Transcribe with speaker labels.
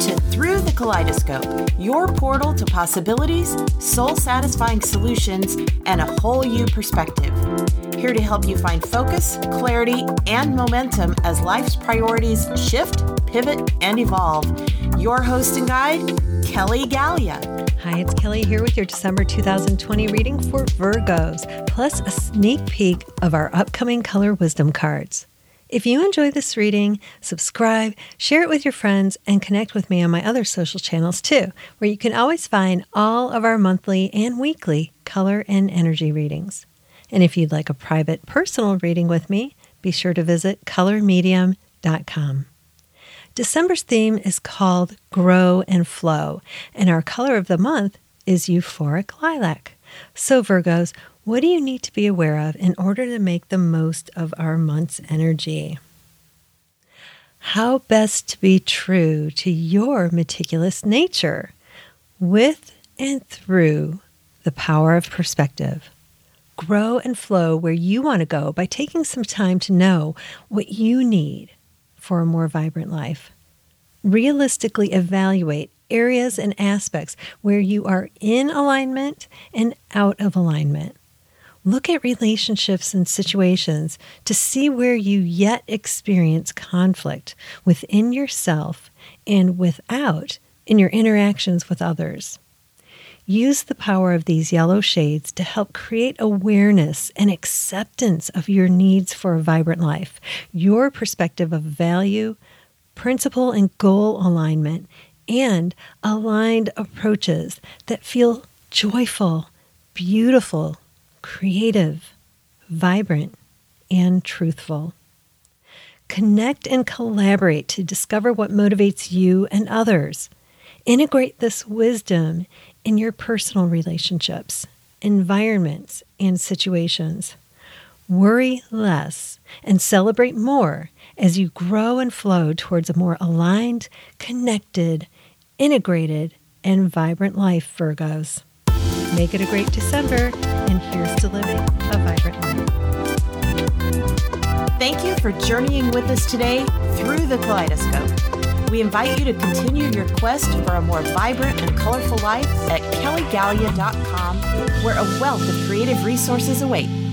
Speaker 1: to Through the Kaleidoscope, your portal to possibilities, soul satisfying solutions, and a whole you perspective. Here to help you find focus, clarity, and momentum as life's priorities shift, pivot, and evolve. Your host and guide, Kelly Gallia.
Speaker 2: Hi, it's Kelly here with your December 2020 reading for Virgos, plus a sneak peek of our upcoming color wisdom cards. If you enjoy this reading, subscribe, share it with your friends, and connect with me on my other social channels too, where you can always find all of our monthly and weekly color and energy readings. And if you'd like a private personal reading with me, be sure to visit colormedium.com. December's theme is called Grow and Flow, and our color of the month is euphoric lilac. So, Virgos, what do you need to be aware of in order to make the most of our month's energy? How best to be true to your meticulous nature with and through the power of perspective. Grow and flow where you want to go by taking some time to know what you need for a more vibrant life. Realistically evaluate areas and aspects where you are in alignment and out of alignment. Look at relationships and situations to see where you yet experience conflict within yourself and without in your interactions with others. Use the power of these yellow shades to help create awareness and acceptance of your needs for a vibrant life, your perspective of value, principle and goal alignment, and aligned approaches that feel joyful, beautiful, creative, vibrant, and truthful. Connect and collaborate to discover what motivates you and others. Integrate this wisdom in your personal relationships, environments, and situations. Worry less and celebrate more as you grow and flow towards a more aligned, connected, integrated, and vibrant life, Virgos. Make it a great December, and here's to living a vibrant life.
Speaker 1: Thank you for journeying with us today through the kaleidoscope. We invite you to continue your quest for a more vibrant and colorful life at kellygallia.com, where a wealth of creative resources await.